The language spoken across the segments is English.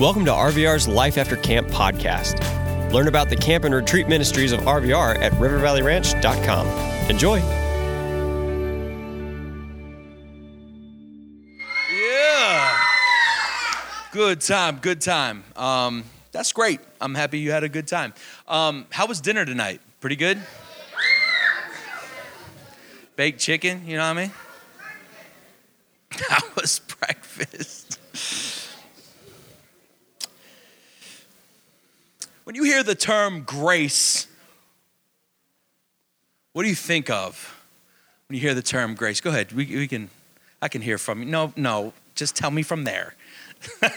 Welcome to RVR's Life After Camp podcast. Learn about the camp and retreat ministries of RVR at rivervalleyranch.com. Enjoy. Yeah. Good time, good time. Um, that's great. I'm happy you had a good time. Um, how was dinner tonight? Pretty good? Baked chicken, you know what I mean? How was breakfast? When you hear the term grace, what do you think of when you hear the term grace? Go ahead. We, we can, I can hear from you. No, no, just tell me from there.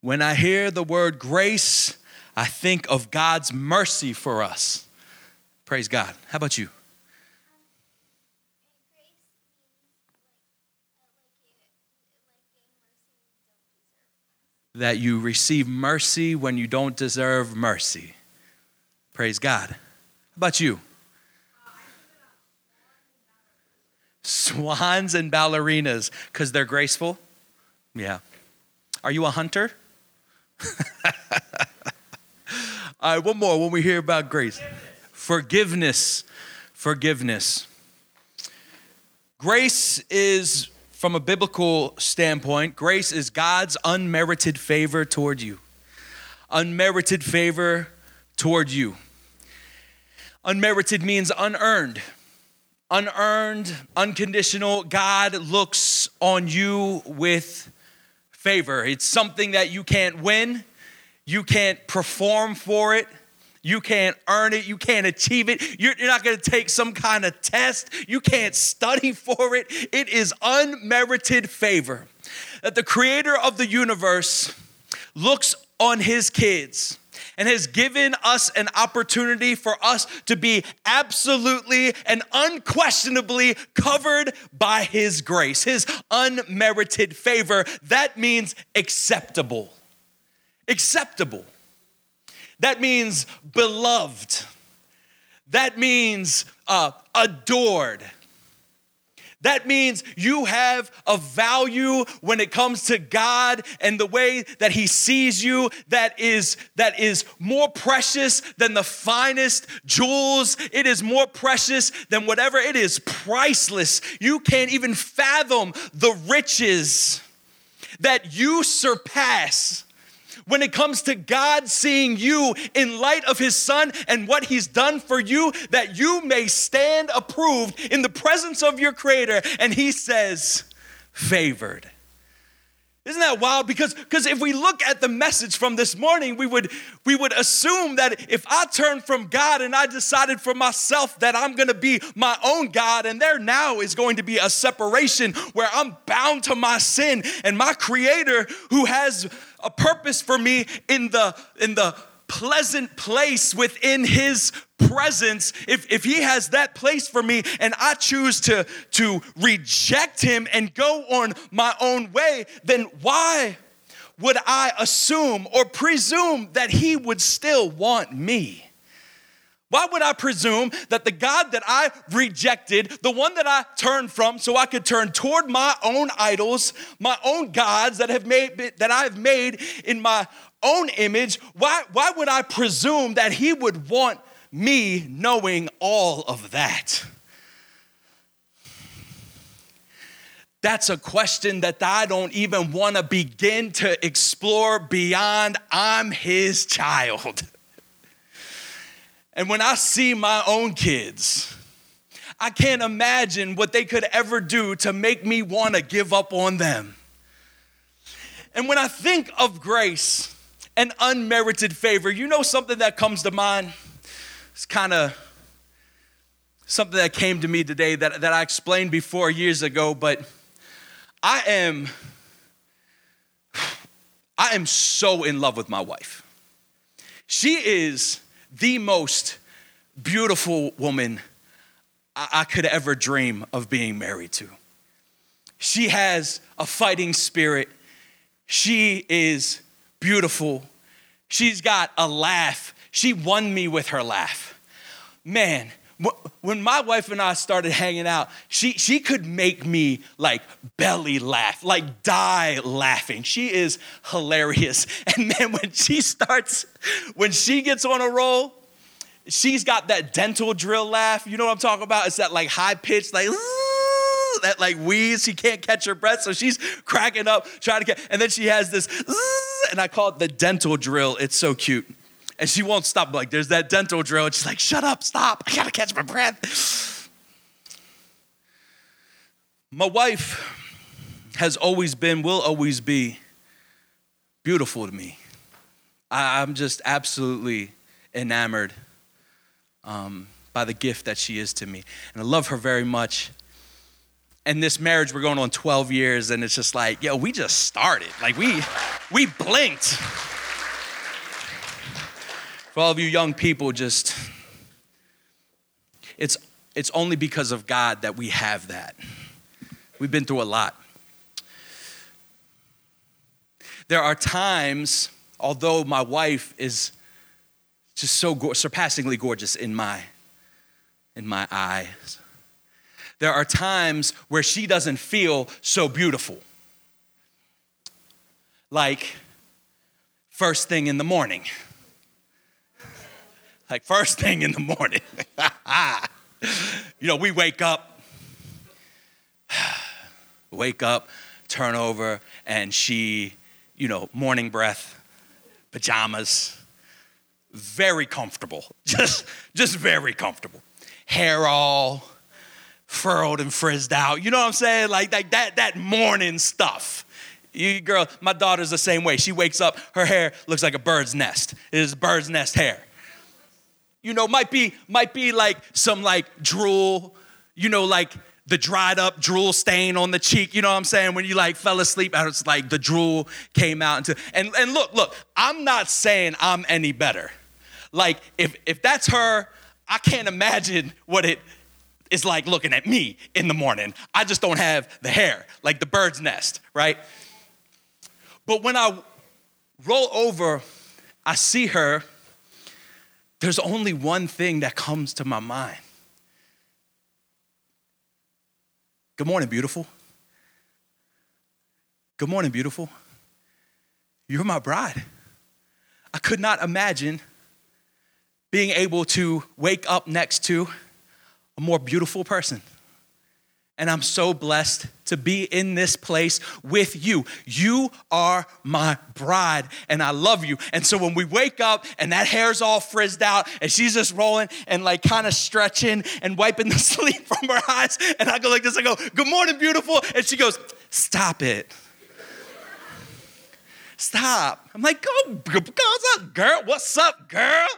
when I hear the word grace, I think of God's mercy for us. Praise God. How about you? That you receive mercy when you don't deserve mercy. Praise God. How about you? Swans and ballerinas, because they're graceful? Yeah. Are you a hunter? All right, one more when we hear about grace. Forgiveness. Forgiveness. Grace is from a biblical standpoint, grace is God's unmerited favor toward you. Unmerited favor toward you. Unmerited means unearned. Unearned, unconditional. God looks on you with favor. It's something that you can't win, you can't perform for it you can't earn it. You can't achieve it. You're, not going to take some kind of test. You can't study for it. It is unmerited favor that the creator of the universe looks on his kids and has given us an opportunity for us to be absolutely and unquestionably covered by his grace, his unmerited favor. That means acceptable. Acceptable. That means beloved. That means uh, adored. That means you have a value when it comes to God and the way that He sees you that is, that is more precious than the finest jewels. It is more precious than whatever. It is priceless. You can't even fathom the riches that you surpass when it comes to God seeing you in light of his son and what he's done for you, that you may stand approved in the presence of your creator. And he says, favored. Isn't that wild? Because, because if we look at the message from this morning, we would, we would assume that if I turn from God and I decided for myself that I'm gonna be my own God, and there now is going to be a separation where I'm bound to my sin and my creator who has a purpose for me in the in the pleasant place within his presence. If, if he has that place for me and i choose to to reject him and go on my own way then why would i assume or presume that he would still want me why would I presume that the God that I rejected, the one that I turned from so I could turn toward my own idols, my own gods that have made that I've made in my own image, why, why would I presume that he would want me knowing all of that? That's a question that I don't even want to begin to explore beyond I'm his child. And when I see my own kids, I can't imagine what they could ever do to make me want to give up on them. And when I think of grace and unmerited favor, you know something that comes to mind? It's kind of something that came to me today that, that I explained before years ago, but I am I am so in love with my wife. She is the most beautiful woman I, could ever dream of being married to. She has a fighting spirit. She is beautiful. She's got a laugh. She won me with her laugh. Man, when my wife and I started hanging out, she, she could make me like belly laugh, like die laughing. She is hilarious. And then when she starts, when she gets on a roll, she's got that dental drill laugh. You know what I'm talking about? It's that like high pitched, like, that like wheeze. She can't catch her breath, so she's cracking up, trying to get, and then she has this, and I call it the dental drill. It's so cute. And she won't stop. Like, there's that dental drill. And she's like, shut up, stop. I gotta catch my breath. My wife has always been, will always be beautiful to me. I'm just absolutely enamored um, by the gift that she is to me. And I love her very much. And this marriage, we're going on 12 years, and it's just like, yo, we just started. Like, we, we blinked. For all of you young people, just, it's, it's only because of God that we have that. We've been through a lot. There are times, although my wife is just so go- surpassingly gorgeous in my in my eyes. There are times where she doesn't feel so beautiful. Like first thing in the morning. Like first thing in the morning. you know, we wake up, wake up, turn over, and she, you know, morning breath, pajamas, very comfortable, just, just very comfortable. Hair all furrowed and frizzed out. You know what I'm saying? Like, like that, that morning stuff. You girl, my daughter's the same way. She wakes up, her hair looks like a bird's nest. It is bird's nest hair. You know, might be, might be like some like drool, you know, like the dried up drool stain on the cheek. You know what I'm saying? When you like fell asleep, and it's like the drool came out into and, and look, look, I'm not saying I'm any better. Like, if, if that's her, I can't imagine what it is like looking at me in the morning. I just don't have the hair, like the bird's nest, right? But when I roll over, I see her, there's only one thing that comes to my mind. Good morning, beautiful. Good morning, beautiful. You're my bride. I could not imagine being able to wake up next to a more beautiful person. And I'm so blessed to be in this place with you. You are my bride, and I love you. And so when we wake up and that hair's all frizzed out, and she's just rolling and like kind of stretching and wiping the sleep from her eyes, and I go like this I go, Good morning, beautiful. And she goes, Stop it. Stop. I'm like, go, what's up, girl? What's up, girl?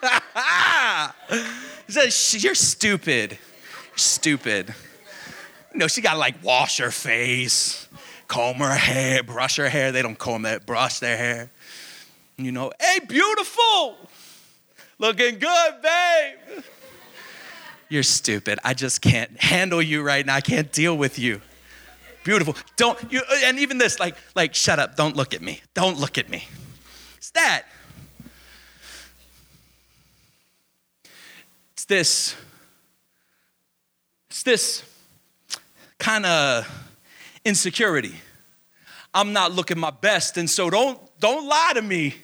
he says, You're stupid. You're stupid. Know, she got to like wash her face, comb her hair, brush her hair. They don't comb it, brush their hair. You know, hey, beautiful. Looking good, babe. You're stupid. I just can't handle you right now. I can't deal with you beautiful. Don't you and even this, like, like, shut up, don't look at me. Don't look at me. It's that. It's this. It's this kind of insecurity. I'm not looking my best, and so don't don't lie to me.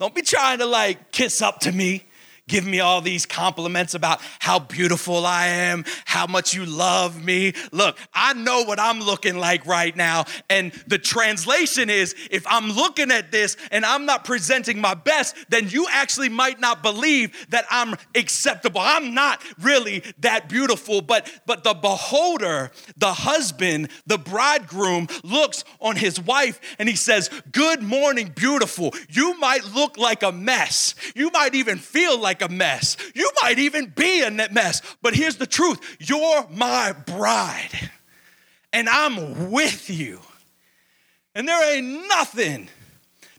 Don't be trying to like kiss up to me give me all these compliments about how beautiful I am, how much you love me. Look, I know what I'm looking like right now. And the translation is if I'm looking at this and I'm not presenting my best, then you actually might not believe that I'm acceptable. I'm not really that beautiful, but but the beholder, the husband, the bridegroom looks on his wife and he says, "Good morning, beautiful. You might look like a mess. You might even feel like like a mess. You might even be in that mess. But here's the truth you're my bride, and I'm with you. And there ain't nothing.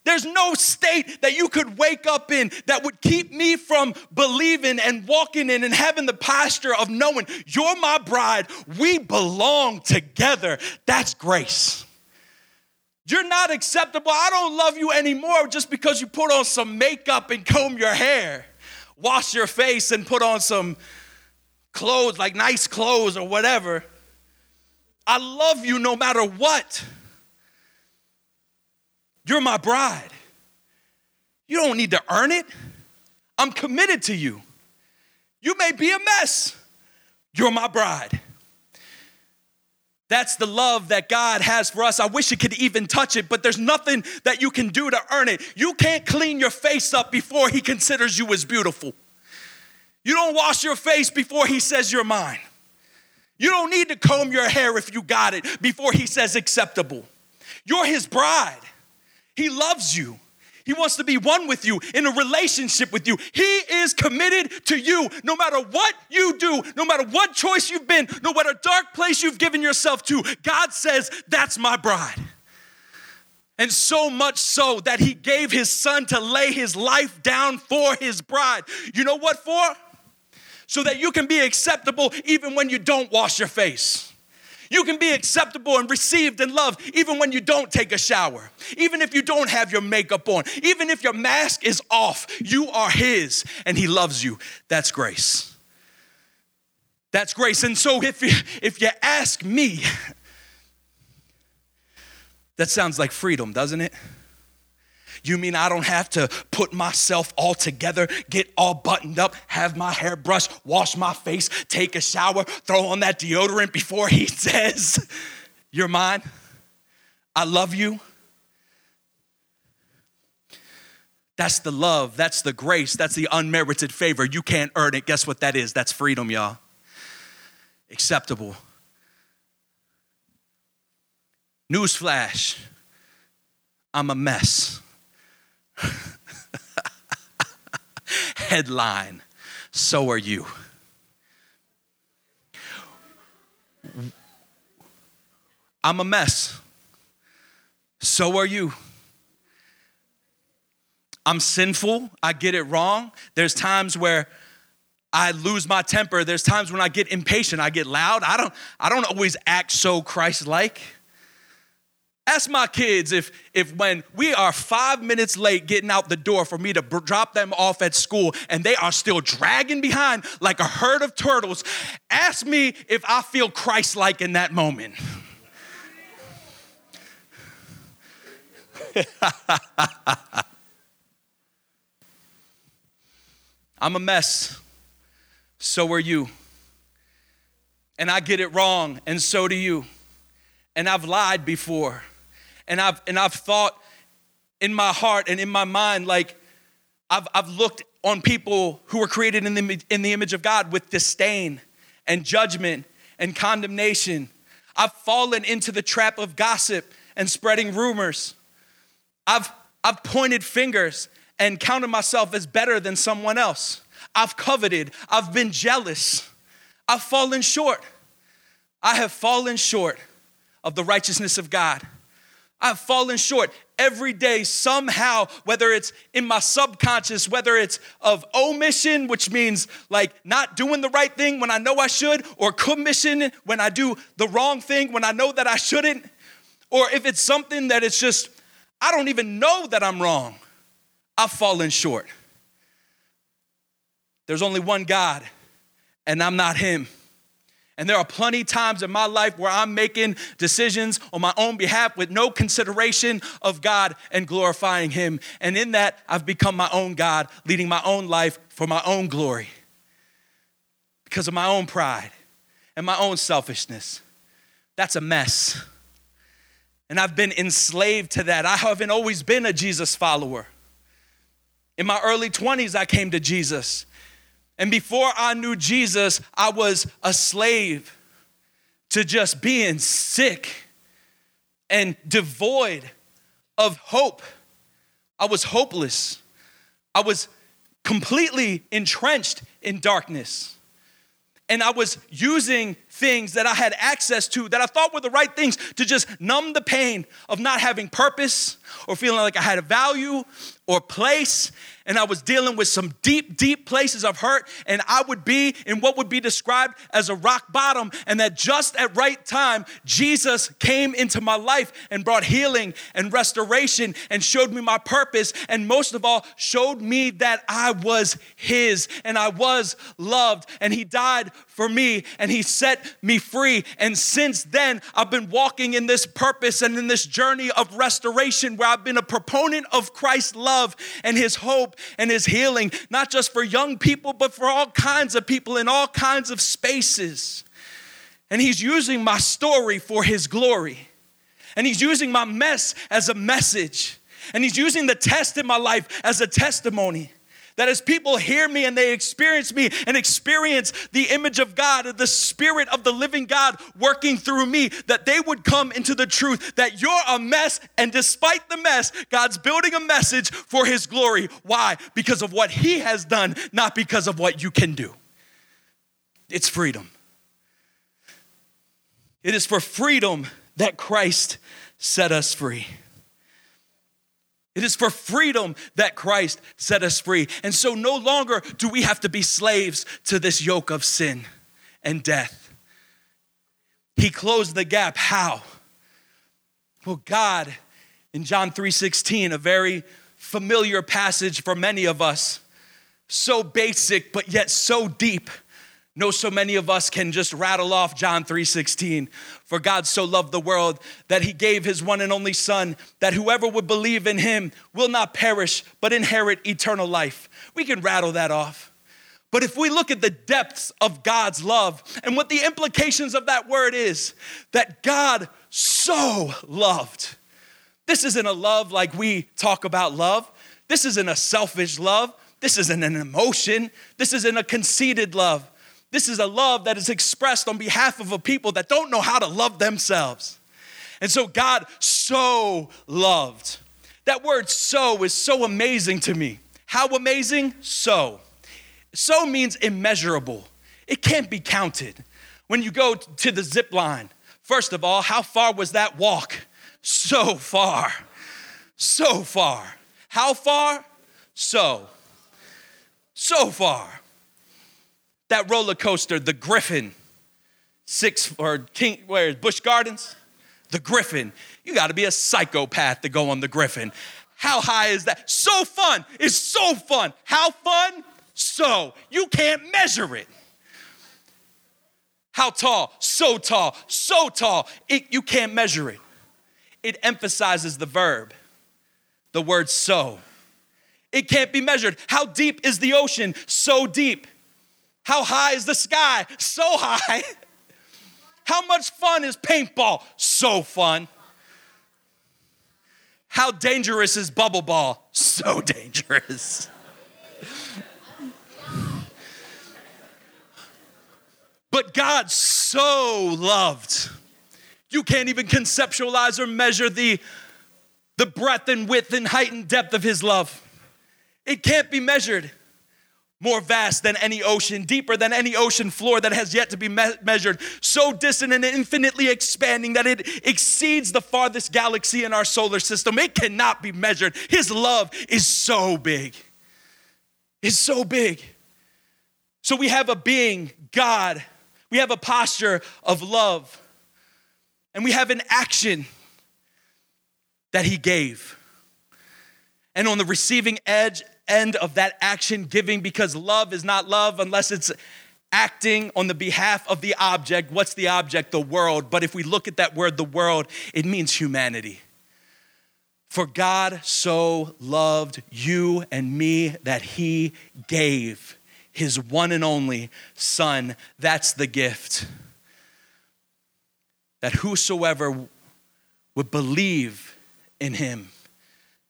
There's no state that you could wake up in that would keep me from believing and walking in and having the posture of knowing you're my bride. We belong together. That's grace. You're not acceptable. I don't love you anymore just because you put on some makeup and comb your hair wash your face and put on some clothes, like nice clothes or whatever. I love you no matter what. You're my bride. You don't need to earn it. I'm committed to you. You may be a mess. You're my bride. That's the love that God has for us. I wish you could even touch it, but there's nothing that you can do to earn it. You can't clean your face up before He considers you as beautiful. You don't wash your face before He says you're mine. You don't need to comb your hair if you got it before He says acceptable. You're His bride. He loves you. He wants to be one with you, in a relationship with you. He is committed to you no matter what you do, no matter what choice you've been, no matter dark place you've given yourself to. God says, That's my bride. And so much so that he gave his son to lay his life down for his bride. You know what for? So that you can be acceptable even when you don't wash your face. You can be acceptable and received and loved even when you don't take a shower, even if you don't have your makeup on, even if your mask is off. You are His and He loves you. That's grace. That's grace. And so if you, if you ask me, that sounds like freedom, doesn't it? You mean I don't have to put myself all together, get all buttoned up, have my hair brushed, wash my face, take a shower, throw on that deodorant before he says, You're mine? I love you. That's the love, that's the grace, that's the unmerited favor. You can't earn it. Guess what that is? That's freedom, y'all. Acceptable. Newsflash I'm a mess. Headline So are you. I'm a mess. So are you. I'm sinful. I get it wrong. There's times where I lose my temper. There's times when I get impatient. I get loud. I don't I don't always act so Christ-like. Ask my kids if, if when we are five minutes late getting out the door for me to b- drop them off at school and they are still dragging behind like a herd of turtles, ask me if I feel Christ like in that moment. I'm a mess. So are you. And I get it wrong, and so do you. And I've lied before and I've and I've thought in my heart and in my mind like I've I've looked on people who were created in the in the image of God with disdain and judgment and condemnation. I've fallen into the trap of gossip and spreading rumors. I've I've pointed fingers and counted myself as better than someone else. I've coveted, I've been jealous. I've fallen short. I have fallen short of the righteousness of God. I've fallen short every day somehow, whether it's in my subconscious, whether it's of omission, which means like not doing the right thing when I know I should, or commission when I do the wrong thing when I know that I shouldn't, or if it's something that it's just, I don't even know that I'm wrong, I've fallen short. There's only one God, and I'm not Him. And there are plenty times in my life where I'm making decisions on my own behalf with no consideration of God and glorifying Him. And in that, I've become my own God, leading my own life for my own glory because of my own pride and my own selfishness. That's a mess. And I've been enslaved to that. I haven't always been a Jesus follower. In my early 20s, I came to Jesus. And before I knew Jesus, I was a slave to just being sick and devoid of hope. I was hopeless. I was completely entrenched in darkness. And I was using things that I had access to that I thought were the right things to just numb the pain of not having purpose, or feeling like I had a value or place and I was dealing with some deep, deep places of hurt, and I would be in what would be described as a rock bottom, and that just at right time, Jesus came into my life and brought healing and restoration and showed me my purpose, and most of all, showed me that I was His and I was loved, and He died for me and He set me free. And since then, I've been walking in this purpose and in this journey of restoration where I've been a proponent of Christ's love and His hope and his healing, not just for young people, but for all kinds of people in all kinds of spaces. And he's using my story for his glory. And he's using my mess as a message. And he's using the test in my life as a testimony. That as people hear me and they experience me and experience the image of God, the spirit of the living God working through me, that they would come into the truth that you're a mess, and despite the mess, God's building a message for His glory. Why? Because of what He has done, not because of what you can do. It's freedom. It is for freedom that Christ set us free. It is for freedom that Christ set us free. And so no longer do we have to be slaves to this yoke of sin and death. He closed the gap. How? Well, God in John 3:16, a very familiar passage for many of us, so basic but yet so deep know so many of us can just rattle off John 3:16 for God so loved the world that he gave his one and only son that whoever would believe in him will not perish but inherit eternal life. We can rattle that off. But if we look at the depths of God's love and what the implications of that word is that God so loved. This isn't a love like we talk about love. This isn't a selfish love. This isn't an emotion. This isn't a conceited love this is a love that is expressed on behalf of a people that don't know how to love themselves. And so God so loved. That word so is so amazing to me. How amazing? So. So means immeasurable, it can't be counted. When you go to the zip line, first of all, how far was that walk? So far. So far. How far? So. So far that roller coaster, the Griffon, six or King, where Busch Gardens? The Griffon. You got to be a psychopath to go on the Griffon. How high is that? So fun. It's so fun. How fun? So. You can't measure it. How tall? So tall. So tall. It, you can't measure it. It emphasizes the verb, the word so. It can't be measured. How deep is the ocean? So deep. How high is the sky? So high. How much fun is paintball? So fun. How dangerous is bubble ball? So dangerous. but God so loved. You can't even conceptualize or measure the, the breadth and width and height and depth of His love. It can't be measured more vast than any ocean, deeper than any ocean floor that has yet to be me- measured, so distant and infinitely expanding that it exceeds the farthest galaxy in our solar system. It cannot be measured. His love is so big. It's so big. So we have a being, God, we have a posture of love, and we have an action that He gave. And on the receiving edge, end of that action giving because love is not love unless it's acting on the behalf of the object. What's the object? The world. But if we look at that word, the world, it means humanity. For God so loved you and me that he gave his one and only Son. That's the gift. That whosoever would believe in him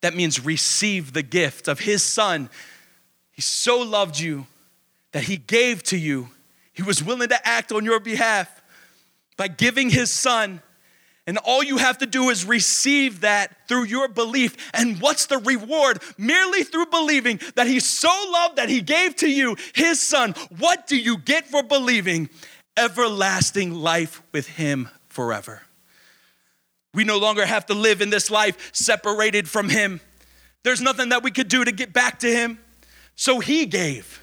that means receive the gift of his son. He so loved you that he gave to you. He was willing to act on your behalf by giving his son. And all you have to do is receive that through your belief. And what's the reward? Merely through believing that he so loved that he gave to you his son. What do you get for believing? Everlasting life with him forever We no longer have to live in this life separated from Him. There's nothing that we could do to get back to Him. So He gave,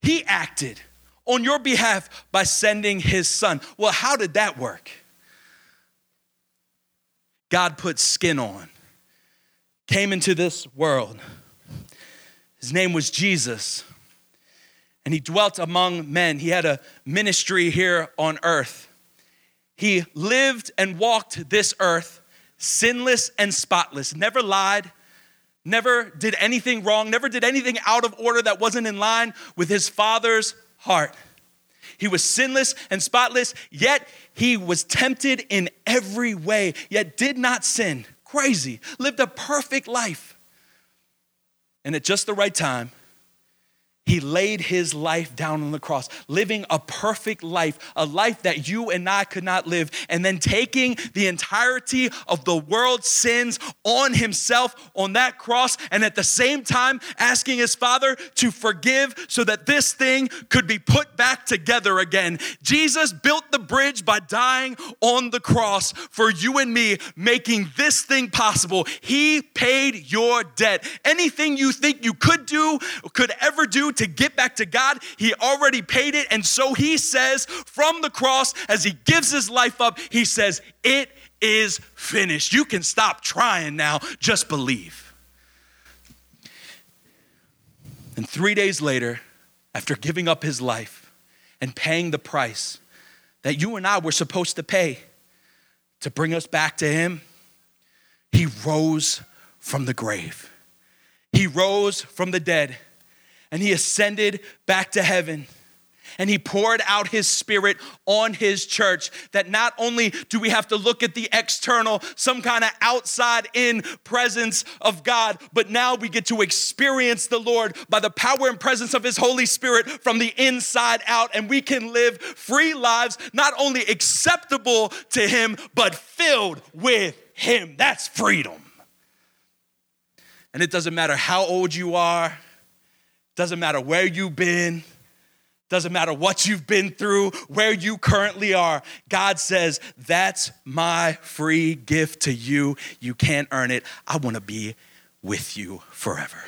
He acted on your behalf by sending His Son. Well, how did that work? God put skin on, came into this world. His name was Jesus, and He dwelt among men. He had a ministry here on earth. He lived and walked this earth sinless and spotless, never lied, never did anything wrong, never did anything out of order that wasn't in line with his Father's heart. He was sinless and spotless, yet he was tempted in every way, yet did not sin. Crazy. Lived a perfect life. And at just the right time, he laid his life down on the cross, living a perfect life, a life that you and I could not live, and then taking the entirety of the world's sins on himself on that cross, and at the same time asking his Father to forgive so that this thing could be put back together again. Jesus built the bridge by dying on the cross for you and me, making this thing possible. He paid your debt. Anything you think you could do, could ever do, to get back to God. He already paid it. And so he says from the cross, as he gives his life up, he says, It is finished. You can stop trying now, just believe. And three days later, after giving up his life and paying the price that you and I were supposed to pay to bring us back to him, he rose from the grave. He rose from the dead and he ascended back to heaven. And he poured out his spirit on his church. That not only do we have to look at the external, some kind of outside in presence of God, but now we get to experience the Lord by the power and presence of his Holy Spirit from the inside out. And we can live free lives, not only acceptable to him, but filled with him. That's freedom. And it doesn't matter how old you are doesn't matter where you've been, doesn't matter what you've been through, where you currently are. God says, That's my free gift to you. You can't earn it. I want to be with you forever.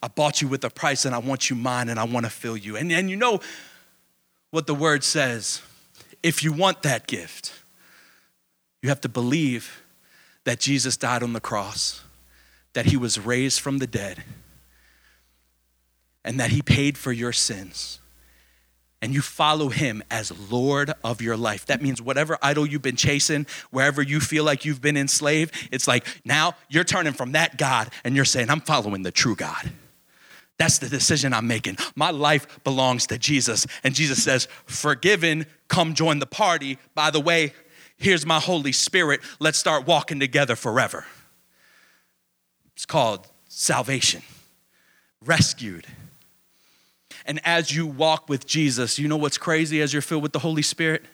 I bought you with a price and I want you mine and I want to fill you. And, and you know what the word says. If you want that gift, you have to believe that Jesus died on the cross, that he was raised from the dead and that he paid for your sins and you follow him as Lord of your life. That means whatever idol you've been chasing, wherever you feel like you've been enslaved, it's like now you're turning from that God and you're saying, I'm following the true God. That's the decision I'm making. My life belongs to Jesus. And Jesus says, Forgiven, come join the party. By the way, here's my Holy Spirit. Let's start walking together forever. It's called salvation, rescued and as you walk with Jesus, you know what's crazy as you're filled with the Holy Spirit?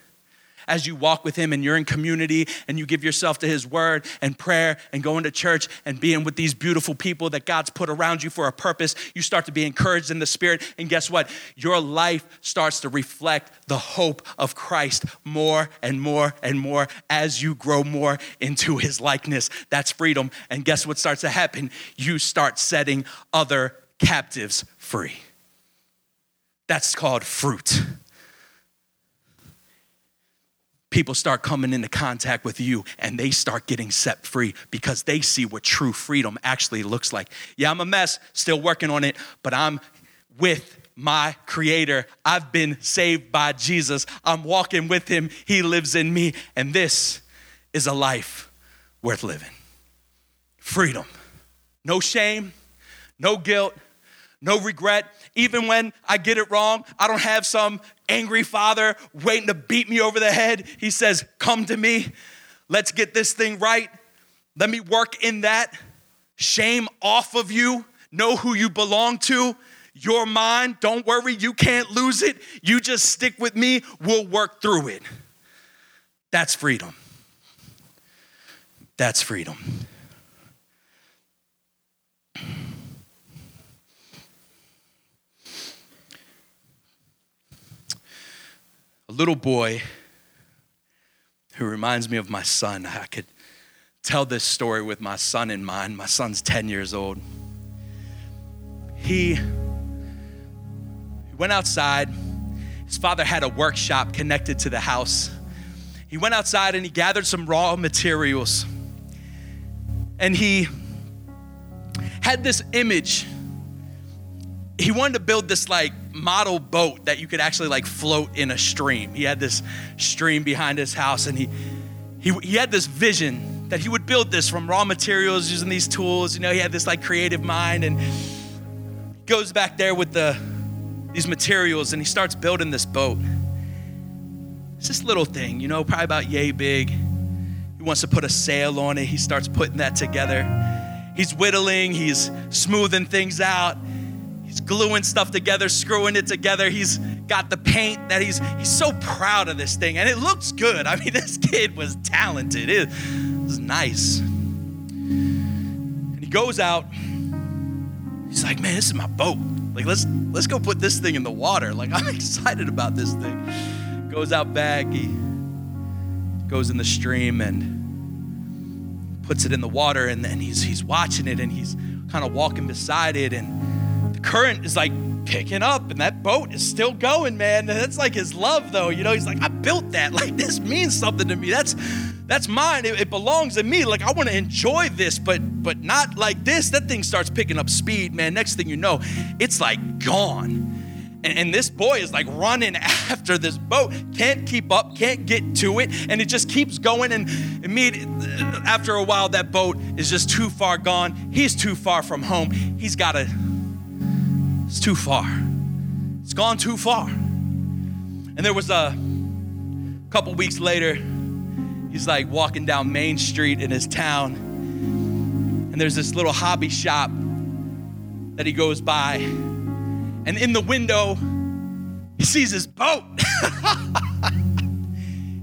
As you walk with Him and you're in community and you give yourself to His word and prayer and going to church and being with these beautiful people that God's put around you for a purpose, you start to be encouraged in the Spirit. And guess what? Your life starts to reflect the hope of Christ more and more and more as you grow more into His likeness. That's freedom. And guess what starts to happen? You start setting other captives free. That's called fruit. People start coming into contact with you and they start getting set free because they see what true freedom actually looks like. Yeah, I'm a mess, still working on it, but I'm with my creator. I've been saved by Jesus. I'm walking with him. He lives in me. And this is a life worth living. Freedom. No shame, no guilt, no regret. Even when I get it wrong, I don't have some angry father waiting to beat me over the head. He says, Come to me. Let's get this thing right. Let me work in that. Shame off of you. Know who you belong to. You're mine. Don't worry. You can't lose it. You just stick with me. We'll work through it. That's freedom. That's freedom. Little boy who reminds me of my son. I could tell this story with my son in mind. My son's 10 years old. He, went outside. His father had a workshop connected to the house. He went outside and he gathered some raw materials. And he had this image. He wanted to build this like model boat that you could actually like float in a stream. He had this stream behind his house and he he, he had this vision that he would build this from raw materials using these tools. You know, he had this like creative mind and goes back there with the these materials and he starts building this boat. It's this little thing, you know, probably about yay big. He wants to put a sail on it. He starts putting that together. He's whittling, he's smoothing things out. He's gluing stuff together, screwing it together. He's got the paint that he's he's so proud of this thing and it looks good. I mean, this kid was talented. It was nice. And he goes out. He's like, "Man, this is my boat. Like let's let's go put this thing in the water. Like I'm excited about this thing." Goes out back. He goes in the stream and puts it in the water and then he's he's watching it and he's kind of walking beside it and current is like picking up and that boat is still going, man. That's like his love though. You know, he's like, I built that. Like this means something to me. That's that's mine. It, it belongs to me. Like I want to enjoy this, but but not like this. That thing starts picking up speed, man. Next thing you know, it's like gone. And, and this boy is like running after this boat, can't keep up, can't get to it, and it just keeps going. And immediately, after a while, that boat is just too far gone. He's too far from home. He's got to it's too far. It's gone too far. And there was a couple weeks later, he's like walking down Main Street in his town, and there's this little hobby shop that he goes by. And in the window, he sees his boat.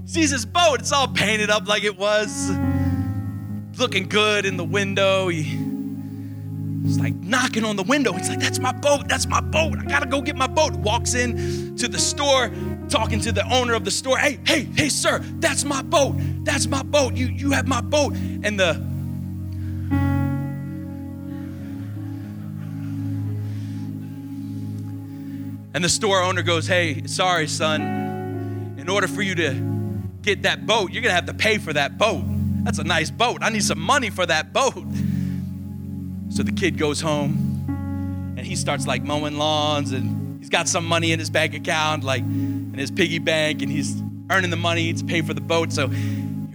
sees his boat. It's all painted up like it was. Looking good in the window. He He's like knocking on the window. He's like, That's my boat. That's my boat. I gotta go get my boat. Walks in to the store, talking to the owner of the store. Hey, hey, hey, sir, that's my boat. That's my boat. You, you have my boat. And the And the store owner goes, Hey, sorry, son. In order for you to get that boat, you're gonna have to pay for that boat. That's a nice boat. I need some money for that boat. So the kid goes home and he starts like mowing lawns and he's got some money in his bank account, like in his piggy bank, and he's earning the money to pay for the boat. So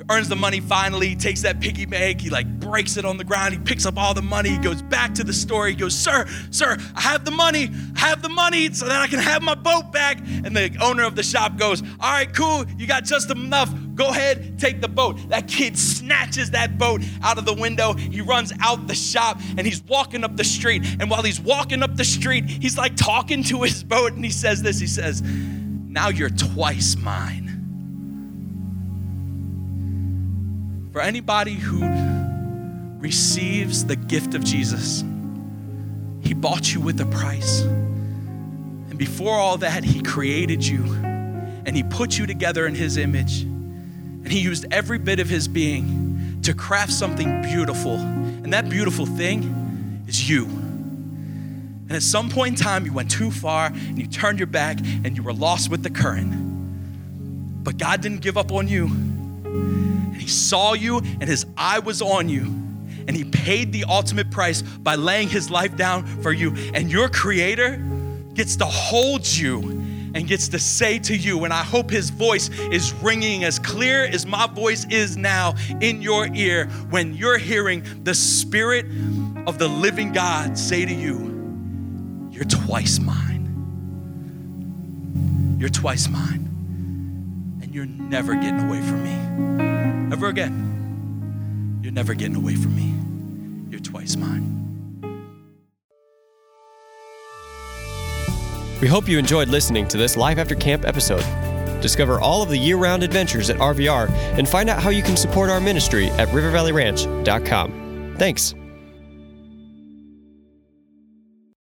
earns the money finally, takes that piggy bank, he like breaks it on the ground, he picks up all the money, he goes back to the store, he goes, Sir, sir, I have the money, I have the money so that I can have my boat back. And the owner of the shop goes, All right, cool, you got just enough. Go ahead, take the boat. That kid snatches that boat out of the window. He runs out the shop and he's walking up the street. And while he's walking up the street, he's like talking to his boat and he says this He says, Now you're twice mine. For anybody who receives the gift of Jesus, He bought you with a price. And before all that, He created you and He put you together in His image. And He used every bit of His being to craft something beautiful. And that beautiful thing is you. And at some point in time, you went too far and you turned your back and you were lost with the current. But God didn't give up on you. And he saw you, and his eye was on you. And he paid the ultimate price by laying his life down for you. And your creator gets to hold you and gets to say to you, and I hope his voice is ringing as clear as my voice is now in your ear when you're hearing the Spirit of the living God say to you, You're twice mine. You're twice mine. You're never getting away from me ever again. You're never getting away from me. You're twice mine. We hope you enjoyed listening to this Life After Camp episode. Discover all of the year round adventures at RVR and find out how you can support our ministry at rivervalleyranch.com. Thanks.